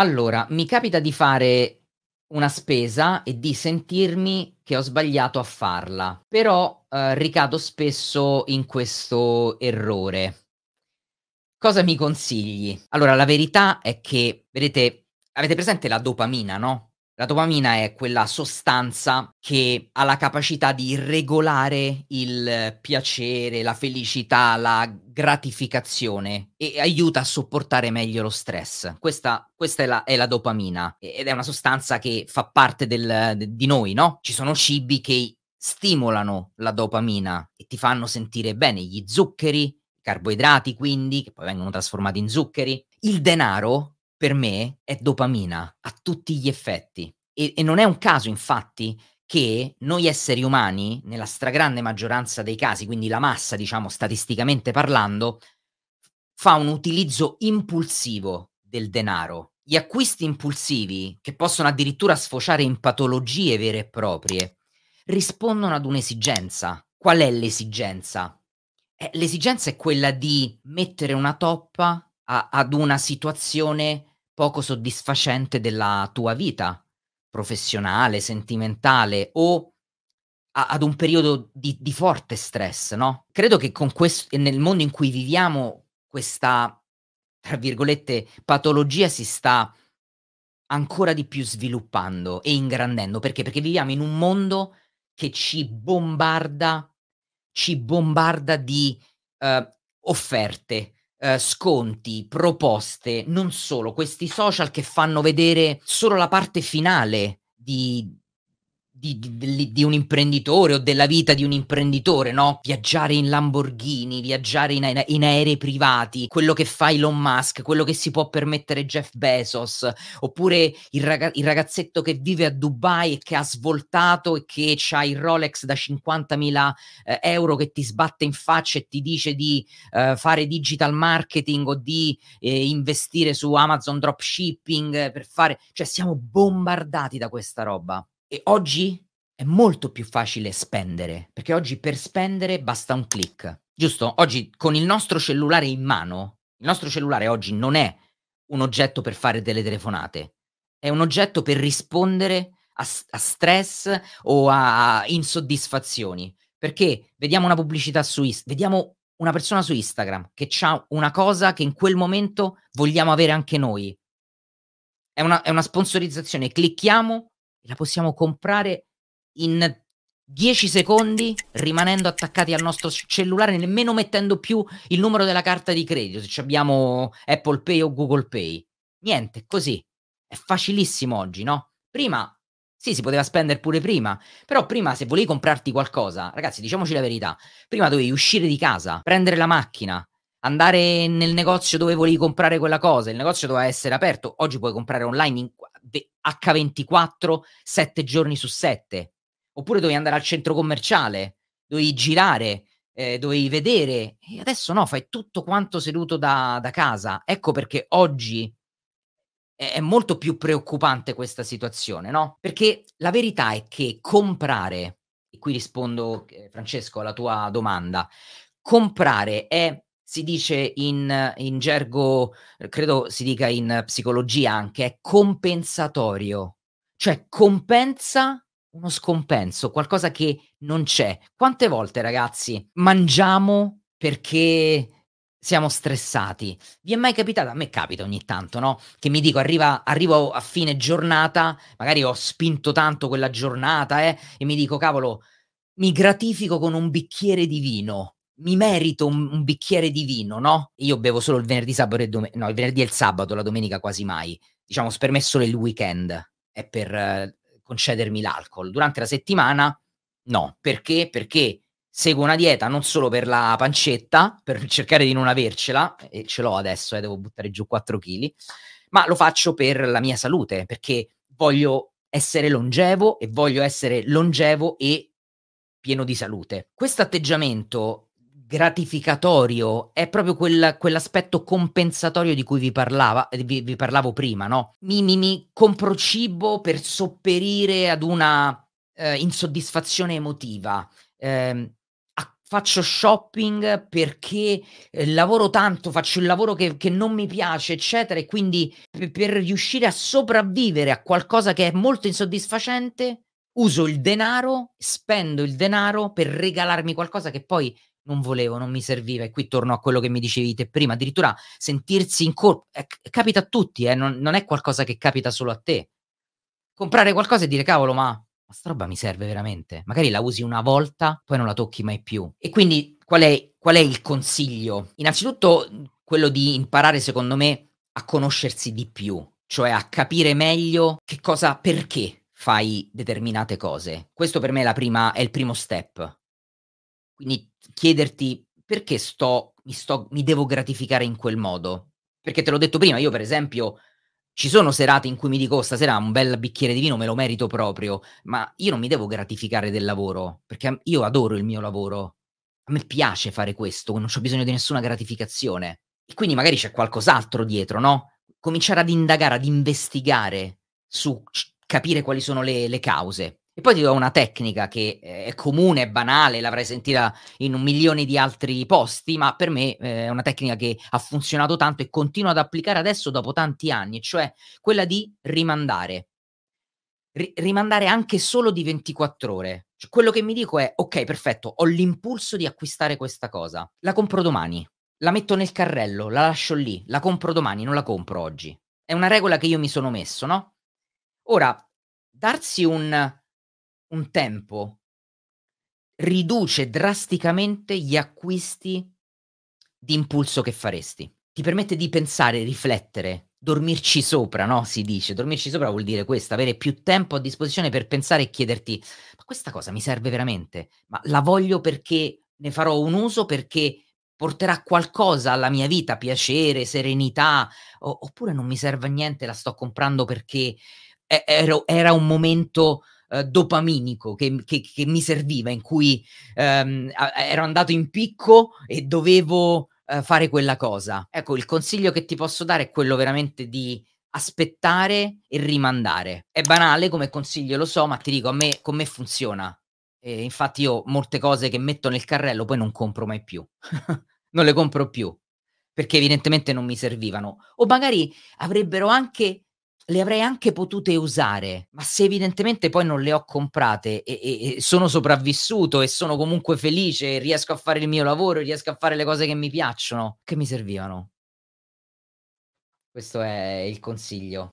Allora, mi capita di fare una spesa e di sentirmi che ho sbagliato a farla, però, ehm, ricado spesso in questo errore. Cosa mi consigli? Allora, la verità è che, vedete, avete presente la dopamina, no? La dopamina è quella sostanza che ha la capacità di regolare il piacere, la felicità, la gratificazione e aiuta a sopportare meglio lo stress. Questa, questa è, la, è, la, dopamina ed è una sostanza che fa parte del, de, di noi, no? Ci sono cibi che stimolano la dopamina e ti fanno sentire bene, gli zuccheri, i carboidrati quindi, che poi vengono trasformati in zuccheri. Il denaro per me è dopamina a tutti gli effetti. E, e non è un caso, infatti, che noi esseri umani, nella stragrande maggioranza dei casi, quindi la massa, diciamo, statisticamente parlando, fa un utilizzo impulsivo del denaro. Gli acquisti impulsivi, che possono addirittura sfociare in patologie vere e proprie, rispondono ad un'esigenza. Qual è l'esigenza? Eh, l'esigenza è quella di mettere una toppa a, ad una situazione poco soddisfacente della tua vita professionale, sentimentale o a, ad un periodo di, di, forte stress, no? Credo che con questo, nel mondo in cui viviamo, questa, tra virgolette, patologia si sta ancora di più sviluppando e ingrandendo. Perché? Perché viviamo in un mondo che ci bombarda, ci bombarda di uh, offerte, eh, sconti, proposte, non solo, questi social che fanno vedere solo la parte finale di, di, di, di, un imprenditore o della vita di un imprenditore, no? Viaggiare in Lamborghini, viaggiare in, in, aerei privati, quello che fa Elon Musk, quello che si può permettere Jeff Bezos, oppure il, raga- il ragazzetto che vive a Dubai e che ha svoltato e che ha il Rolex da 50.000 eh, euro che ti sbatte in faccia e ti dice di eh, fare digital marketing o di eh, investire su Amazon dropshipping per fare... Cioè siamo bombardati da questa roba. E oggi è molto più facile spendere, perché oggi per spendere basta un click, giusto? Oggi con il nostro cellulare in mano, il nostro cellulare oggi non è un oggetto per fare delle telefonate, è un oggetto per rispondere a, a stress o a, insoddisfazioni. Perché vediamo una pubblicità su Instagram, vediamo una persona su Instagram che ha una cosa che in quel momento vogliamo avere anche noi. È una, è una sponsorizzazione, clicchiamo la possiamo comprare in 10 secondi rimanendo attaccati al nostro cellulare, nemmeno mettendo più il numero della carta di credito, se abbiamo Apple Pay o Google Pay. Niente, così. È facilissimo oggi, no? Prima sì, si poteva spendere pure prima, però prima se volevi comprarti qualcosa, ragazzi, diciamoci la verità, prima dovevi uscire di casa, prendere la macchina, andare nel negozio dove volevi comprare quella cosa, il negozio doveva essere aperto, oggi puoi comprare online in H24 7 giorni su 7. Oppure dovevi andare al centro commerciale, dovevi girare, eh, dovevi vedere. E adesso no, fai tutto quanto seduto da, da casa. Ecco perché oggi è, è molto più preoccupante questa situazione, no? Perché la verità è che comprare, e qui rispondo, eh, Francesco, alla tua domanda, comprare è si dice in, in gergo, credo si dica in psicologia anche, è compensatorio, cioè compensa uno scompenso, qualcosa che non c'è. Quante volte, ragazzi, mangiamo perché siamo stressati? Vi è mai capitato? A me capita ogni tanto, no? Che mi dico, arriva, arrivo a fine giornata, magari ho spinto tanto quella giornata, eh, e mi dico, cavolo, mi gratifico con un bicchiere di vino mi merito un, un, bicchiere di vino, no? Io bevo solo il venerdì, sabato e domenica, no, il venerdì e il sabato, la domenica quasi mai. Diciamo, per me il weekend è per eh, concedermi l'alcol. Durante la settimana no, perché? Perché seguo una dieta non solo per la pancetta, per cercare di non avercela, e ce l'ho adesso, eh, devo buttare giù 4 kg, ma lo faccio per la mia salute, perché voglio essere longevo e voglio essere longevo e pieno di salute. Questo atteggiamento gratificatorio, è proprio quel, quell'aspetto compensatorio di cui vi, parlava, vi, vi parlavo prima, no? Mi, mi, mi, compro cibo per sopperire ad una eh, insoddisfazione emotiva. Eh, faccio shopping perché eh, lavoro tanto, faccio il lavoro che, che, non mi piace, eccetera, e quindi p- per riuscire a sopravvivere a qualcosa che è molto insoddisfacente, uso il denaro, spendo il denaro per regalarmi qualcosa che poi non volevo, non mi serviva. E qui torno a quello che mi dicevi te prima, addirittura sentirsi in colpa, eh, capita a tutti, eh, non, non è qualcosa che capita solo a te. Comprare qualcosa e dire cavolo, ma ma sta roba mi serve veramente? Magari la usi una volta, poi non la tocchi mai più. E quindi qual è, qual è il consiglio? Innanzitutto quello di imparare, secondo me, a conoscersi di più, cioè a capire meglio che cosa, perché fai determinate cose. Questo per me è, prima, è il primo step. Quindi chiederti perché sto mi, sto, mi devo gratificare in quel modo. Perché te l'ho detto prima, io per esempio ci sono serate in cui mi dico: "Oh, stasera un bel bicchiere di vino me lo merito proprio", ma io non mi devo gratificare del lavoro, perché io adoro il mio lavoro. A me piace fare questo, non c'ho bisogno di nessuna gratificazione. E quindi magari c'è qualcos'altro dietro, no, cominciare ad indagare, ad investigare su c capire quali sono le le cause. E poi ti do una tecnica che è comune, è banale, l'avrai sentita in un milione di altri posti, ma per me eh, è una tecnica che ha funzionato tanto e continuo ad applicare adesso dopo tanti anni, cioè quella di rimandare. R- rimandare anche solo di 24 ore. Cioè, quello che mi dico è, ok, perfetto, ho l'impulso di acquistare questa cosa, la compro domani, la metto nel carrello, la lascio lì, la compro domani, non la compro oggi. È una regola che io mi sono messo, no? Ora, darsi un un tempo riduce drasticamente gli acquisti di impulso che faresti. Ti permette di pensare, riflettere, dormirci sopra, no? Si dice. Dormirci sopra vuol dire questo, avere più tempo a disposizione per pensare e chiederti: "Ma questa cosa mi serve veramente? Ma la voglio perché ne farò un uso, perché porterà qualcosa alla mia vita, piacere, serenità, o oppure non mi serve a niente, la sto comprando perché ero era un momento eh, dopaminico che, che, che, mi serviva, in cui ehm, ero andato in picco e dovevo eh, fare quella cosa. Ecco, il consiglio che ti posso dare è quello veramente di aspettare e rimandare. È banale come consiglio, lo so, ma ti dico, a me, con me funziona. E infatti io molte cose che metto nel carrello poi non compro mai più. non le compro più perché evidentemente non mi servivano o magari avrebbero anche le avrei anche potute usare, ma se evidentemente poi non le ho comprate e, e, e, sono sopravvissuto e sono comunque felice riesco a fare il mio lavoro, riesco a fare le cose che mi piacciono, che mi servivano? Questo è il consiglio.